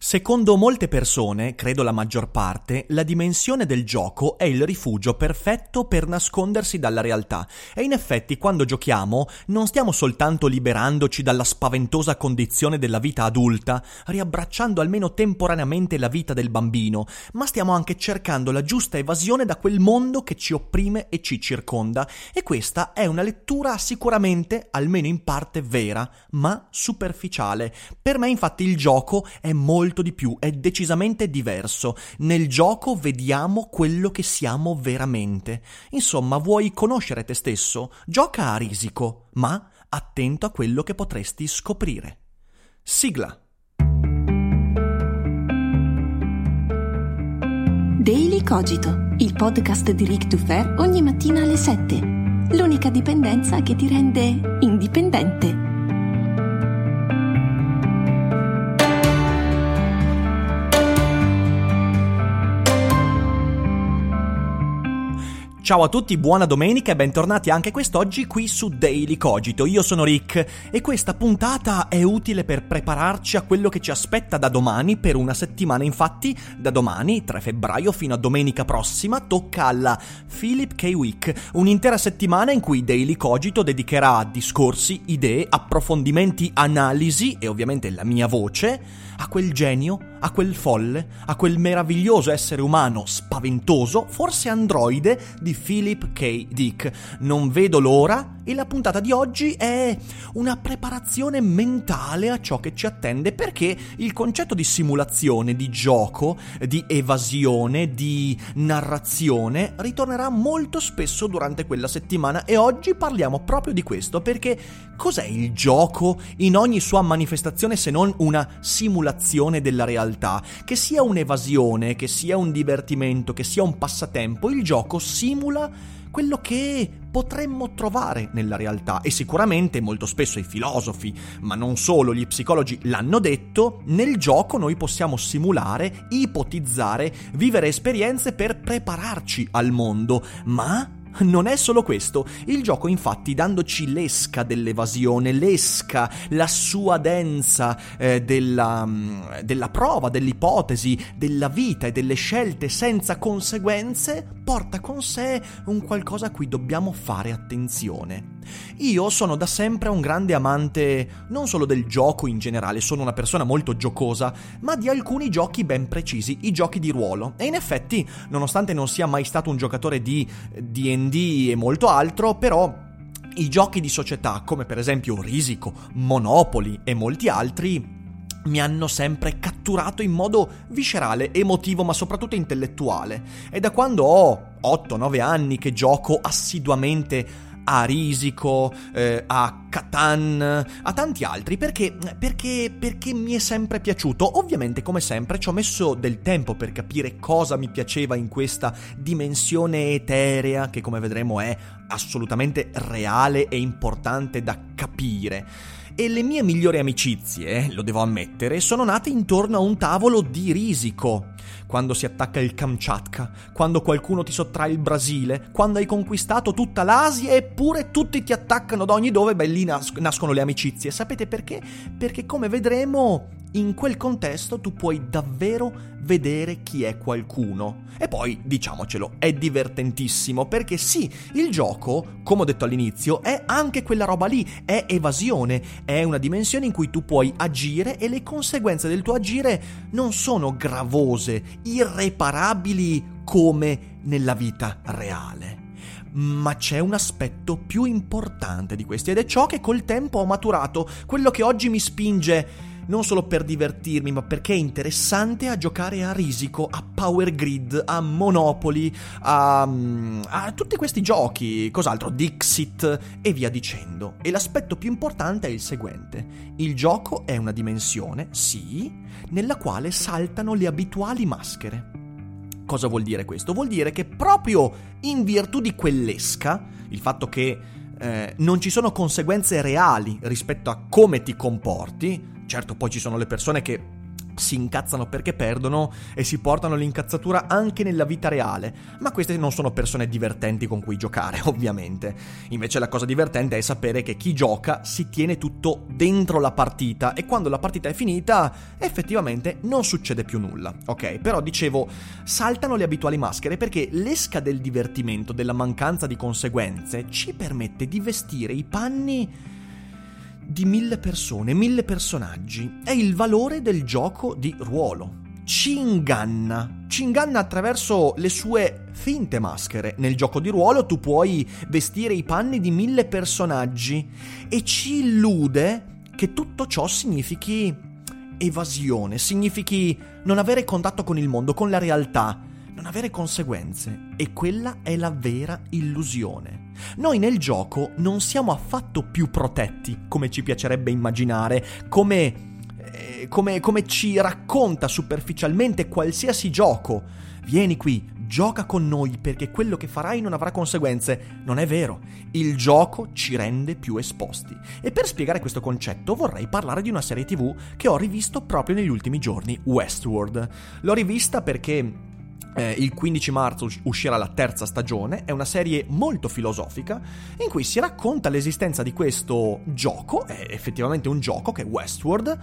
Secondo molte persone, credo la maggior parte, la dimensione del gioco è il rifugio perfetto per nascondersi dalla realtà. E in effetti quando giochiamo non stiamo soltanto liberandoci dalla spaventosa condizione della vita adulta, riabbracciando almeno temporaneamente la vita del bambino, ma stiamo anche cercando la giusta evasione da quel mondo che ci opprime e ci circonda. E questa è una lettura sicuramente, almeno in parte, vera, ma superficiale. Per me infatti il gioco è molto molto di più, è decisamente diverso. Nel gioco vediamo quello che siamo veramente. Insomma, vuoi conoscere te stesso? Gioca a risico, ma attento a quello che potresti scoprire. Sigla. Daily Cogito, il podcast di Rick Dufer ogni mattina alle 7. L'unica dipendenza che ti rende indipendente. Ciao a tutti, buona domenica e bentornati anche quest'oggi qui su Daily Cogito. Io sono Rick e questa puntata è utile per prepararci a quello che ci aspetta da domani per una settimana. Infatti, da domani, 3 febbraio fino a domenica prossima, tocca alla Philip K. Week, un'intera settimana in cui Daily Cogito dedicherà discorsi, idee, approfondimenti, analisi e ovviamente la mia voce a quel genio a quel folle, a quel meraviglioso essere umano spaventoso, forse androide, di Philip K. Dick. Non vedo l'ora e la puntata di oggi è una preparazione mentale a ciò che ci attende perché il concetto di simulazione, di gioco, di evasione, di narrazione ritornerà molto spesso durante quella settimana e oggi parliamo proprio di questo perché cos'è il gioco in ogni sua manifestazione se non una simulazione della realtà? che sia un'evasione, che sia un divertimento, che sia un passatempo, il gioco simula quello che potremmo trovare nella realtà. E sicuramente molto spesso i filosofi, ma non solo gli psicologi l'hanno detto, nel gioco noi possiamo simulare, ipotizzare, vivere esperienze per prepararci al mondo, ma non è solo questo, il gioco infatti dandoci l'esca dell'evasione, l'esca, la sua densa eh, della, mm, della prova, dell'ipotesi, della vita e delle scelte senza conseguenze, porta con sé un qualcosa a cui dobbiamo fare attenzione. Io sono da sempre un grande amante non solo del gioco in generale, sono una persona molto giocosa, ma di alcuni giochi ben precisi, i giochi di ruolo. E in effetti, nonostante non sia mai stato un giocatore di DD e molto altro, però i giochi di società, come per esempio Risico, Monopoli e molti altri, mi hanno sempre catturato in modo viscerale, emotivo, ma soprattutto intellettuale. E da quando ho 8-9 anni che gioco assiduamente a Risico, eh, a Catan, a tanti altri, perché, perché, perché mi è sempre piaciuto. Ovviamente, come sempre, ci ho messo del tempo per capire cosa mi piaceva in questa dimensione eterea, che come vedremo è assolutamente reale e importante da capire e le mie migliori amicizie, lo devo ammettere, sono nate intorno a un tavolo di risico. Quando si attacca il Kamchatka, quando qualcuno ti sottrae il Brasile, quando hai conquistato tutta l'Asia eppure tutti ti attaccano da ogni dove, beh lì nas- nascono le amicizie. Sapete perché? Perché come vedremo in quel contesto tu puoi davvero vedere chi è qualcuno. E poi, diciamocelo, è divertentissimo perché sì, il gioco, come ho detto all'inizio, è anche quella roba lì, è evasione, è una dimensione in cui tu puoi agire e le conseguenze del tuo agire non sono gravose, irreparabili come nella vita reale ma c'è un aspetto più importante di questi ed è ciò che col tempo ho maturato, quello che oggi mi spinge non solo per divertirmi, ma perché è interessante a giocare a Risico, a Power Grid, a Monopoly, a, mm, a tutti questi giochi, cos'altro, Dixit e via dicendo. E l'aspetto più importante è il seguente. Il gioco è una dimensione, sì, nella quale saltano le abituali maschere. Cosa vuol dire questo? Vuol dire che proprio in virtù di quell'esca, il fatto che eh, non ci sono conseguenze reali rispetto a come ti comporti, certo poi ci sono le persone che si incazzano perché perdono e si portano l'incazzatura anche nella vita reale, ma queste non sono persone divertenti con cui giocare, ovviamente. Invece la cosa divertente è sapere che chi gioca si tiene tutto dentro la partita e quando la partita è finita effettivamente non succede più nulla, ok? Però dicevo, saltano le abituali maschere perché l'esca del divertimento, della mancanza di conseguenze, ci permette di vestire i panni di mille persone, mille personaggi. È il valore del gioco di ruolo. Ci inganna, ci inganna attraverso le sue finte maschere. Nel gioco di ruolo tu puoi vestire i panni di mille personaggi e ci illude che tutto ciò significhi evasione, significhi non avere contatto con il mondo, con la realtà, avere conseguenze. E quella è la vera illusione. Noi nel gioco non siamo affatto più protetti, come ci piacerebbe immaginare, come, eh, come, come ci racconta superficialmente qualsiasi gioco. Vieni qui, gioca con noi perché quello che farai non avrà conseguenze. Non è vero, il gioco ci rende più esposti. E per spiegare questo concetto vorrei parlare di una serie tv che ho rivisto proprio negli ultimi giorni, Westworld. L'ho rivista perché eh, il 15 marzo uscirà la terza stagione, è una serie molto filosofica in cui si racconta l'esistenza di questo gioco, è effettivamente un gioco che è Westworld,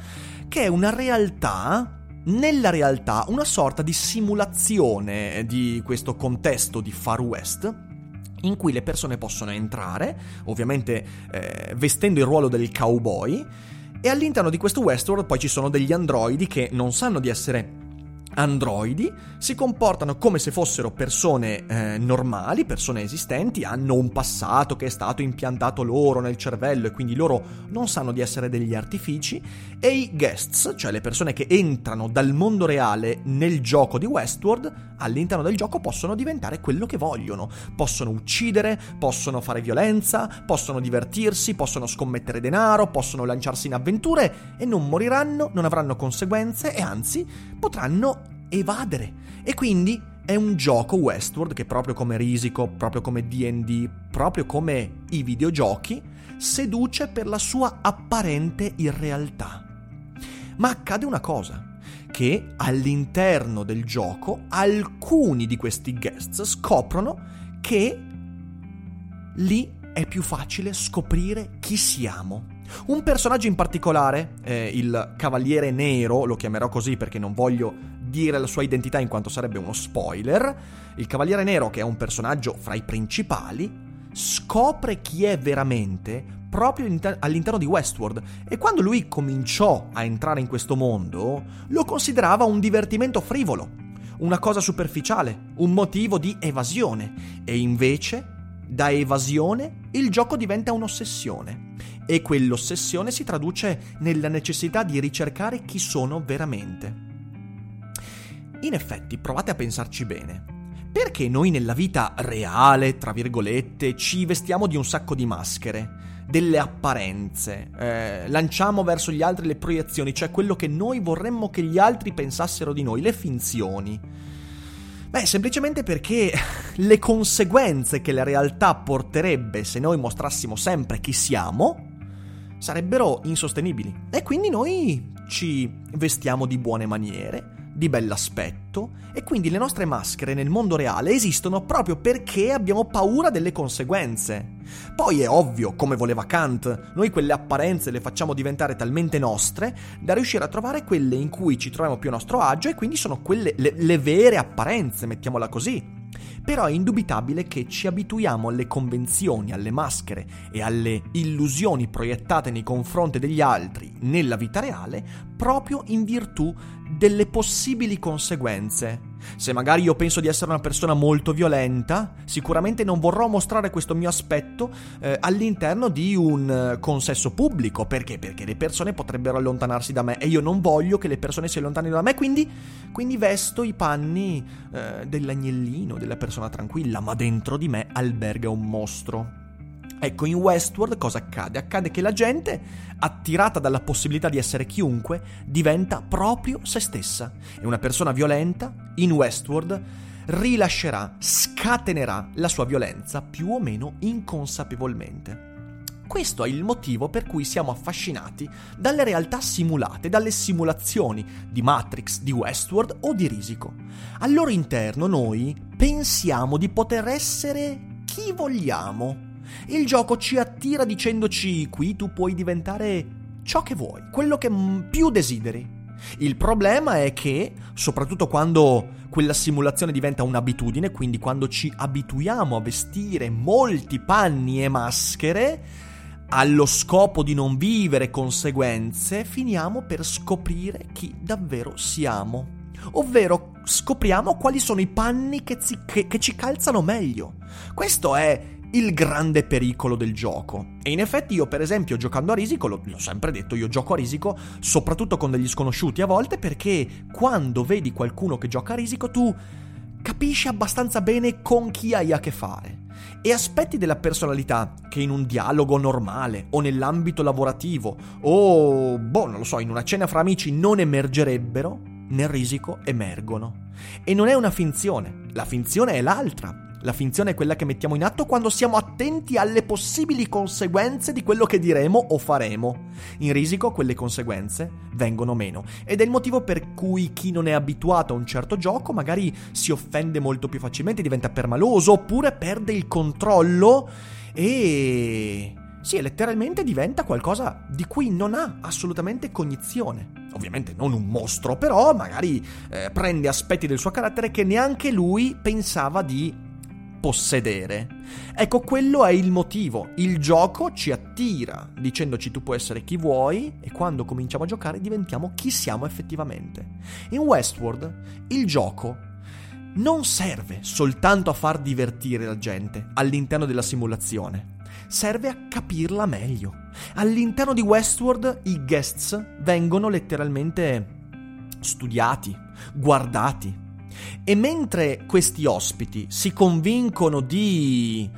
che è una realtà nella realtà una sorta di simulazione di questo contesto di Far West in cui le persone possono entrare, ovviamente eh, vestendo il ruolo del cowboy, e all'interno di questo Westworld poi ci sono degli androidi che non sanno di essere androidi si comportano come se fossero persone eh, normali, persone esistenti, hanno un passato che è stato impiantato loro nel cervello e quindi loro non sanno di essere degli artifici e i guests, cioè le persone che entrano dal mondo reale nel gioco di Westworld, all'interno del gioco possono diventare quello che vogliono, possono uccidere, possono fare violenza, possono divertirsi, possono scommettere denaro, possono lanciarsi in avventure e non moriranno, non avranno conseguenze e anzi potranno evadere. E quindi è un gioco Westworld che proprio come Risico, proprio come DD, proprio come i videogiochi, seduce per la sua apparente irrealtà. Ma accade una cosa, che all'interno del gioco alcuni di questi guests scoprono che lì è più facile scoprire chi siamo. Un personaggio in particolare, eh, il Cavaliere Nero, lo chiamerò così perché non voglio dire la sua identità in quanto sarebbe uno spoiler, il Cavaliere Nero, che è un personaggio fra i principali, scopre chi è veramente proprio all'interno di Westworld. E quando lui cominciò a entrare in questo mondo lo considerava un divertimento frivolo, una cosa superficiale, un motivo di evasione. E invece da evasione il gioco diventa un'ossessione. E quell'ossessione si traduce nella necessità di ricercare chi sono veramente. In effetti, provate a pensarci bene. Perché noi nella vita reale, tra virgolette, ci vestiamo di un sacco di maschere, delle apparenze, eh, lanciamo verso gli altri le proiezioni, cioè quello che noi vorremmo che gli altri pensassero di noi, le finzioni? Beh, semplicemente perché le conseguenze che la realtà porterebbe se noi mostrassimo sempre chi siamo sarebbero insostenibili. E quindi noi ci vestiamo di buone maniere, di bell'aspetto e quindi le nostre maschere nel mondo reale esistono proprio perché abbiamo paura delle conseguenze. Poi è ovvio, come voleva Kant, noi quelle apparenze le facciamo diventare talmente nostre da riuscire a trovare quelle in cui ci troviamo più a nostro agio e quindi sono quelle le, le vere apparenze, mettiamola così. Però è indubitabile che ci abituiamo alle convenzioni, alle maschere e alle illusioni proiettate nei confronti degli altri nella vita reale proprio in virtù delle possibili conseguenze. Se magari io penso di essere una persona molto violenta, sicuramente non vorrò mostrare questo mio aspetto eh, all'interno di un eh, consesso pubblico. Perché? Perché le persone potrebbero allontanarsi da me e io non voglio che le persone si allontanino da me, quindi, quindi vesto i panni eh, dell'agnellino, della persona tranquilla, ma dentro di me alberga un mostro. Ecco, in Westworld cosa accade? Accade che la gente, attirata dalla possibilità di essere chiunque, diventa proprio se stessa. E una persona violenta, in Westworld, rilascerà, scatenerà la sua violenza più o meno inconsapevolmente. Questo è il motivo per cui siamo affascinati dalle realtà simulate, dalle simulazioni di Matrix, di Westworld o di Risico. Al loro interno noi pensiamo di poter essere chi vogliamo il gioco ci attira dicendoci qui tu puoi diventare ciò che vuoi, quello che più desideri. Il problema è che, soprattutto quando quella simulazione diventa un'abitudine, quindi quando ci abituiamo a vestire molti panni e maschere, allo scopo di non vivere conseguenze, finiamo per scoprire chi davvero siamo. Ovvero scopriamo quali sono i panni che, ci, che, che ci calzano meglio. Questo è il grande pericolo del gioco. E in effetti io per esempio giocando a risico, l'ho, l'ho sempre detto, io gioco a risico soprattutto con degli sconosciuti a volte perché quando vedi qualcuno che gioca a risico tu capisci abbastanza bene con chi hai a che fare. E aspetti della personalità che in un dialogo normale o nell'ambito lavorativo o, boh, non lo so, in una cena fra amici non emergerebbero, nel risico emergono. E non è una finzione, la finzione è l'altra. La finzione è quella che mettiamo in atto quando siamo attenti alle possibili conseguenze di quello che diremo o faremo. In risico quelle conseguenze vengono meno ed è il motivo per cui chi non è abituato a un certo gioco magari si offende molto più facilmente, diventa permaloso oppure perde il controllo e... Sì, letteralmente diventa qualcosa di cui non ha assolutamente cognizione. Ovviamente non un mostro, però magari eh, prende aspetti del suo carattere che neanche lui pensava di possedere. Ecco, quello è il motivo. Il gioco ci attira dicendoci tu puoi essere chi vuoi e quando cominciamo a giocare diventiamo chi siamo effettivamente. In Westworld il gioco non serve soltanto a far divertire la gente all'interno della simulazione, serve a capirla meglio. All'interno di Westworld i guests vengono letteralmente studiati, guardati, e mentre questi ospiti si convincono di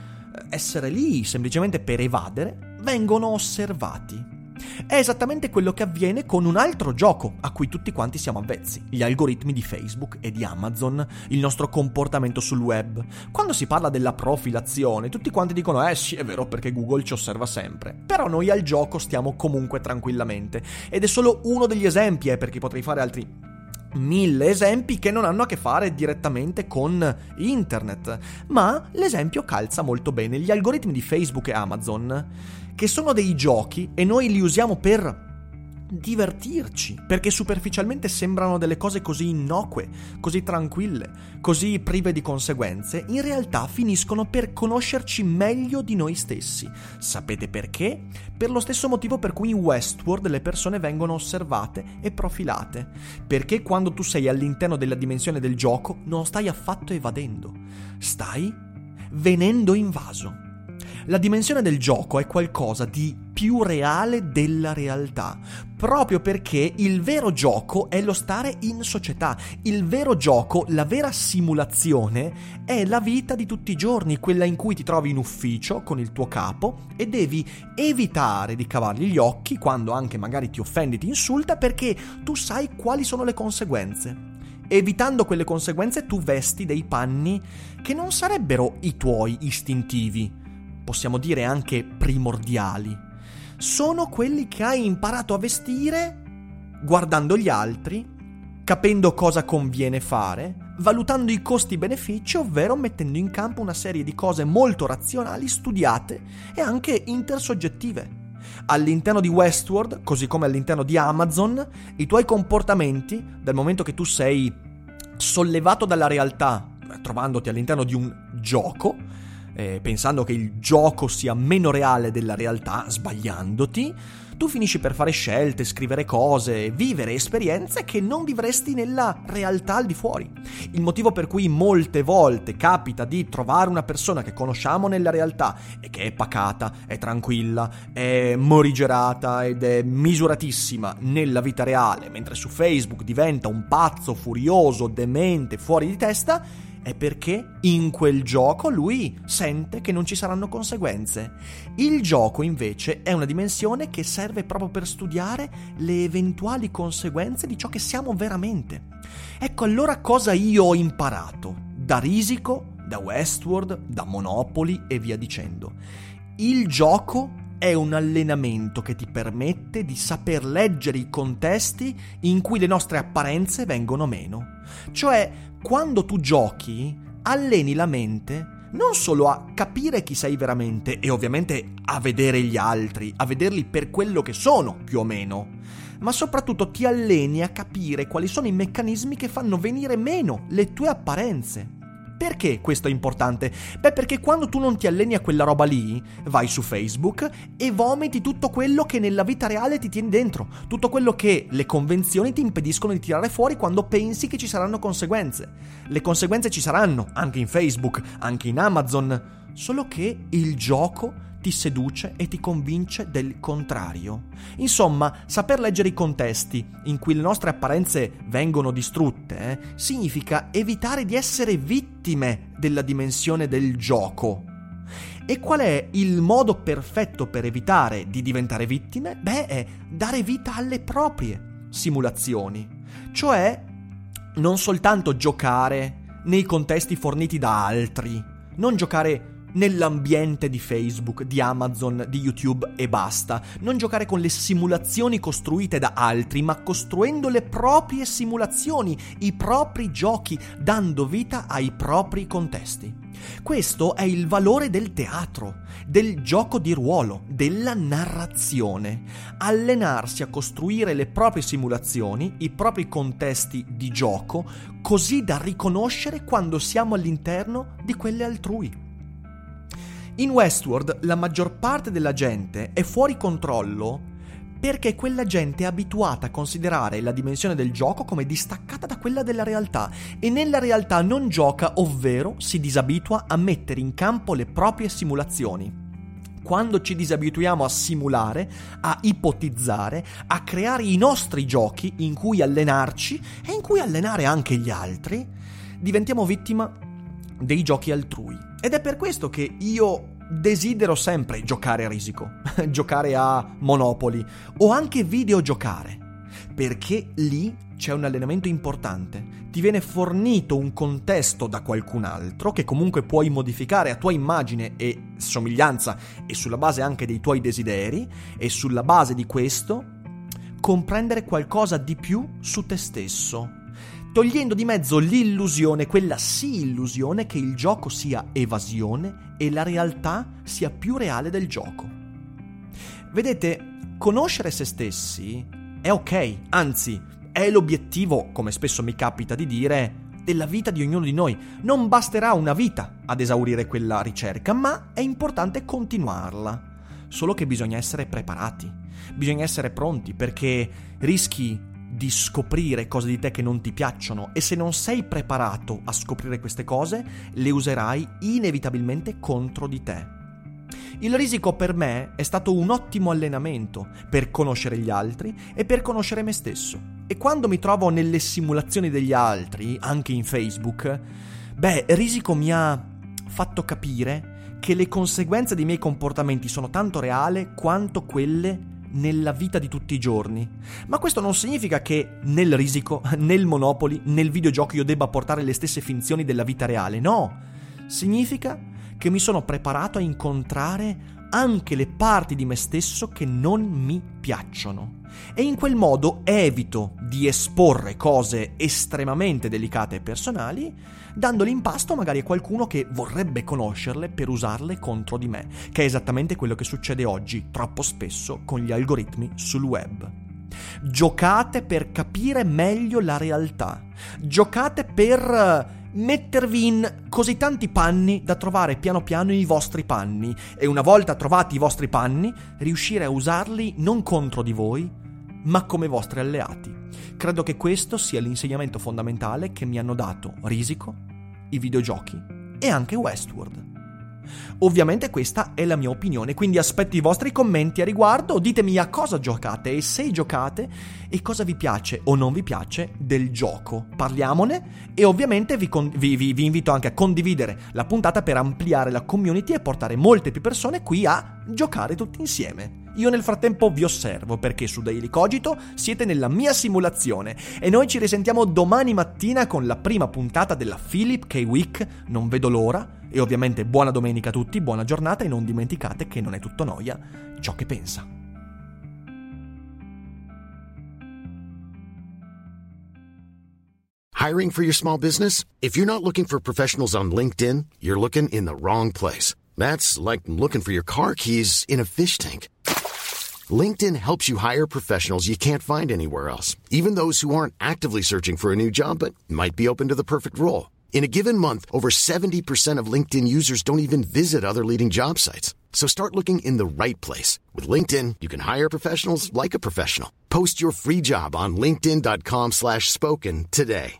essere lì semplicemente per evadere, vengono osservati. È esattamente quello che avviene con un altro gioco a cui tutti quanti siamo avvezzi, gli algoritmi di Facebook e di Amazon, il nostro comportamento sul web. Quando si parla della profilazione, tutti quanti dicono eh sì è vero perché Google ci osserva sempre, però noi al gioco stiamo comunque tranquillamente ed è solo uno degli esempi, eh, perché potrei fare altri mille esempi che non hanno a che fare direttamente con internet, ma l'esempio calza molto bene. Gli algoritmi di Facebook e Amazon, che sono dei giochi e noi li usiamo per divertirci, perché superficialmente sembrano delle cose così innocue, così tranquille, così prive di conseguenze, in realtà finiscono per conoscerci meglio di noi stessi. Sapete perché? Per lo stesso motivo per cui in Westworld le persone vengono osservate e profilate, perché quando tu sei all'interno della dimensione del gioco non stai affatto evadendo, stai venendo invaso. La dimensione del gioco è qualcosa di più reale della realtà, proprio perché il vero gioco è lo stare in società, il vero gioco, la vera simulazione è la vita di tutti i giorni, quella in cui ti trovi in ufficio con il tuo capo e devi evitare di cavargli gli occhi quando anche magari ti offendi, ti insulta perché tu sai quali sono le conseguenze. Evitando quelle conseguenze tu vesti dei panni che non sarebbero i tuoi istintivi, possiamo dire anche primordiali, sono quelli che hai imparato a vestire guardando gli altri, capendo cosa conviene fare, valutando i costi-benefici, ovvero mettendo in campo una serie di cose molto razionali, studiate e anche intersoggettive. All'interno di Westworld, così come all'interno di Amazon, i tuoi comportamenti, dal momento che tu sei sollevato dalla realtà, trovandoti all'interno di un gioco, eh, pensando che il gioco sia meno reale della realtà, sbagliandoti, tu finisci per fare scelte, scrivere cose, vivere esperienze che non vivresti nella realtà al di fuori. Il motivo per cui molte volte capita di trovare una persona che conosciamo nella realtà e che è pacata, è tranquilla, è morigerata ed è misuratissima nella vita reale, mentre su Facebook diventa un pazzo furioso, demente, fuori di testa, è perché in quel gioco lui sente che non ci saranno conseguenze. Il gioco invece è una dimensione che serve proprio per studiare le eventuali conseguenze di ciò che siamo veramente. Ecco allora cosa io ho imparato da Risico, da Westworld, da Monopoli e via dicendo. Il gioco è un allenamento che ti permette di saper leggere i contesti in cui le nostre apparenze vengono meno. Cioè, quando tu giochi, alleni la mente non solo a capire chi sei veramente e ovviamente a vedere gli altri, a vederli per quello che sono, più o meno, ma soprattutto ti alleni a capire quali sono i meccanismi che fanno venire meno le tue apparenze. Perché questo è importante? Beh, perché quando tu non ti alleni a quella roba lì, vai su Facebook e vomiti tutto quello che nella vita reale ti tieni dentro, tutto quello che le convenzioni ti impediscono di tirare fuori quando pensi che ci saranno conseguenze. Le conseguenze ci saranno, anche in Facebook, anche in Amazon, solo che il gioco ti seduce e ti convince del contrario. Insomma, saper leggere i contesti in cui le nostre apparenze vengono distrutte eh, significa evitare di essere vittime della dimensione del gioco. E qual è il modo perfetto per evitare di diventare vittime? Beh, è dare vita alle proprie simulazioni. Cioè, non soltanto giocare nei contesti forniti da altri, non giocare nell'ambiente di Facebook, di Amazon, di YouTube e basta. Non giocare con le simulazioni costruite da altri, ma costruendo le proprie simulazioni, i propri giochi, dando vita ai propri contesti. Questo è il valore del teatro, del gioco di ruolo, della narrazione. Allenarsi a costruire le proprie simulazioni, i propri contesti di gioco, così da riconoscere quando siamo all'interno di quelle altrui. In Westworld la maggior parte della gente è fuori controllo perché quella gente è abituata a considerare la dimensione del gioco come distaccata da quella della realtà e nella realtà non gioca, ovvero si disabitua a mettere in campo le proprie simulazioni quando ci disabituiamo a simulare, a ipotizzare, a creare i nostri giochi in cui allenarci e in cui allenare anche gli altri, diventiamo vittima dei giochi altrui. Ed è per questo che io desidero sempre giocare a risico, giocare a Monopoli o anche videogiocare, perché lì c'è un allenamento importante. Ti viene fornito un contesto da qualcun altro che comunque puoi modificare a tua immagine e somiglianza e sulla base anche dei tuoi desideri e sulla base di questo comprendere qualcosa di più su te stesso togliendo di mezzo l'illusione, quella sì illusione, che il gioco sia evasione e la realtà sia più reale del gioco. Vedete, conoscere se stessi è ok, anzi è l'obiettivo, come spesso mi capita di dire, della vita di ognuno di noi. Non basterà una vita ad esaurire quella ricerca, ma è importante continuarla. Solo che bisogna essere preparati, bisogna essere pronti perché rischi di scoprire cose di te che non ti piacciono e se non sei preparato a scoprire queste cose, le userai inevitabilmente contro di te. Il risico per me è stato un ottimo allenamento per conoscere gli altri e per conoscere me stesso. E quando mi trovo nelle simulazioni degli altri, anche in Facebook, beh, Risico mi ha fatto capire che le conseguenze dei miei comportamenti sono tanto reali quanto quelle nella vita di tutti i giorni. Ma questo non significa che nel risico, nel Monopoli, nel videogioco io debba portare le stesse finzioni della vita reale. No, significa che mi sono preparato a incontrare anche le parti di me stesso che non mi piacciono. E in quel modo evito di esporre cose estremamente delicate e personali, dando l'impasto magari a qualcuno che vorrebbe conoscerle per usarle contro di me, che è esattamente quello che succede oggi troppo spesso con gli algoritmi sul web. Giocate per capire meglio la realtà. Giocate per eh, mettervi in così tanti panni da trovare piano piano i vostri panni e una volta trovati i vostri panni riuscire a usarli non contro di voi, ma come vostri alleati. Credo che questo sia l'insegnamento fondamentale che mi hanno dato Risico, i videogiochi e anche Westworld. Ovviamente questa è la mia opinione, quindi aspetto i vostri commenti a riguardo, ditemi a cosa giocate e se giocate e cosa vi piace o non vi piace del gioco. Parliamone e ovviamente vi, con- vi, vi, vi invito anche a condividere la puntata per ampliare la community e portare molte più persone qui a giocare tutti insieme. Io nel frattempo vi osservo perché su Daily Cogito siete nella mia simulazione e noi ci risentiamo domani mattina con la prima puntata della Philip K. Week, non vedo l'ora, e ovviamente buona domenica a tutti, buona giornata e non dimenticate che non è tutto noia ciò che pensa. Hiring for your small business? If you're not looking for professionals on LinkedIn, you're looking in the wrong place. That's like looking for your car keys in a fish tank. LinkedIn helps you hire professionals you can't find anywhere else, even those who aren't actively searching for a new job but might be open to the perfect role. In a given month, over 70% of LinkedIn users don't even visit other leading job sites. So start looking in the right place. With LinkedIn, you can hire professionals like a professional. Post your free job on linkedin.com slash spoken today.